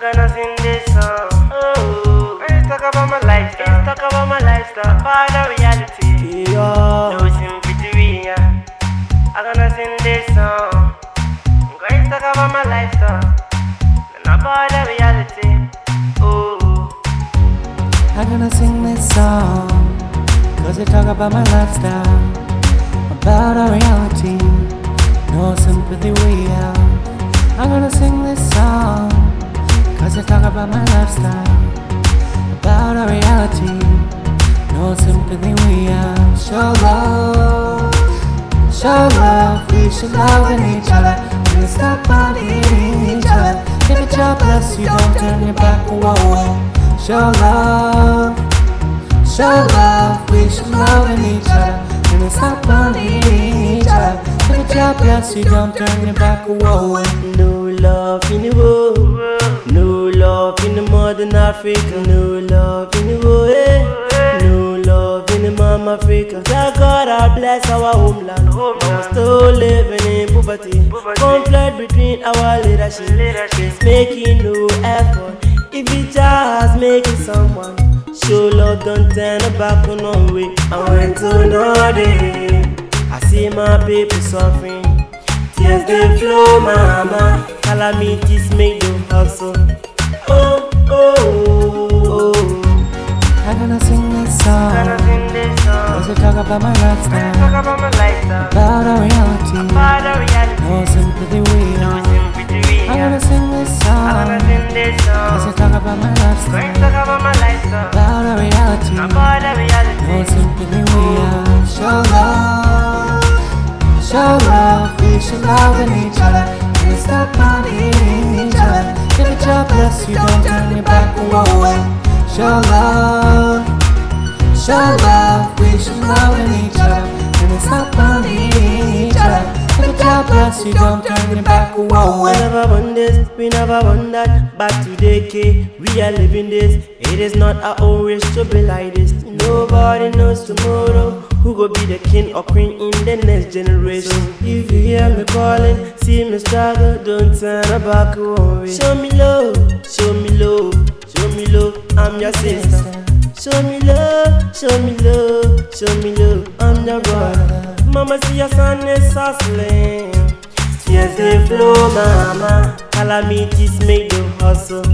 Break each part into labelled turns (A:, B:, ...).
A: Gonna sing this song. Oh, let's talk about my lifestyle. Let's talk about my lifestyle. Part of reality.
B: Yeah.
A: No sympathy, yeah. I'm gonna sing this song. Let's talk about my lifestyle. Not part of reality. Oh,
B: I'm gonna sing this song Cause they talk about my lifestyle About our reality No sympathy we have I'm gonna sing this song Cause they talk about my lifestyle About our reality No sympathy we have. Show love Show love. We should love in each other. And stop bullying each other. If it's your bless you don't turn your back. Whoa, Show love Show love, we should love in each other. We stop bullying each other. If it's your bless you don't turn your back. Whoa,
C: No love in the world, Africa, no love in eh? no love in mama Africa. Thank God I bless our homeland, but we're still living in poverty. Conflict between our leadership, is making no effort. If it just making someone show love, don't turn back on our way. I went to Nordic, I see my people suffering. Tears they flow, mama. Calamities make them hustle.
B: Song Cause
A: song.
B: talk about my
A: Let's talk about my lifestyle.
B: About our reality
A: Part of reality.
B: No sympathy we have I'm gonna sing this
A: I'm gonna
B: song
A: sing this
B: Cause they
A: song.
B: talk about my lifestyle
A: talk about my lifestyle.
B: About our reality
A: Part of
B: No sympathy we have Show love Show love We should love in each other And stop bullying each other If it's your bless you don't turn your back Whoa, Show love Show love We should love in each other And stop bullying each other it's your bless you don't turn your back Whoa,
C: We never want this, we never want that. But today, K, we are living this. It is not our own wish to be like this. Nobody knows tomorrow who go be the king or queen in the next generation. If you hear me calling, see me struggle, don't turn a back one way. Show me love, show me love, show me love. I'm your sister. Show me love, show me love, show me love. I'm your brother. Mama, see your son is hustling. Tears they flow, mama. Calamities make them hustle.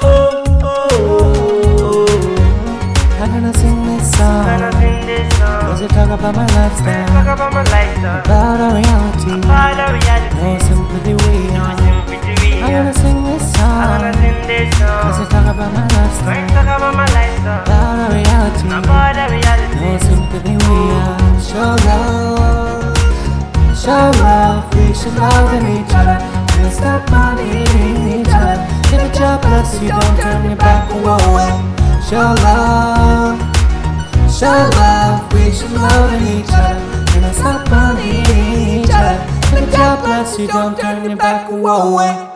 C: Oh, oh, oh, oh. oh.
B: I'm gonna sing this
A: Gonna
B: song
A: sing this
B: Cause
A: song.
B: they talk about my
A: Let's talk
B: lifestyle
A: about my lifestyle.
B: About our reality
A: of
B: No
A: reality.
B: sympathy we
A: No
B: have
A: sympathy,
B: I'm gonna sing this
A: I'm
B: song
A: gonna sing this song.
B: Cause they talk about my lifestyle Show love We should love in each other And stop bullying each other If it's your bless you don't turn your back Whoa, Show love Show love We should love in each other And stop bullying each other If it's your bless you don't turn your back Whoa,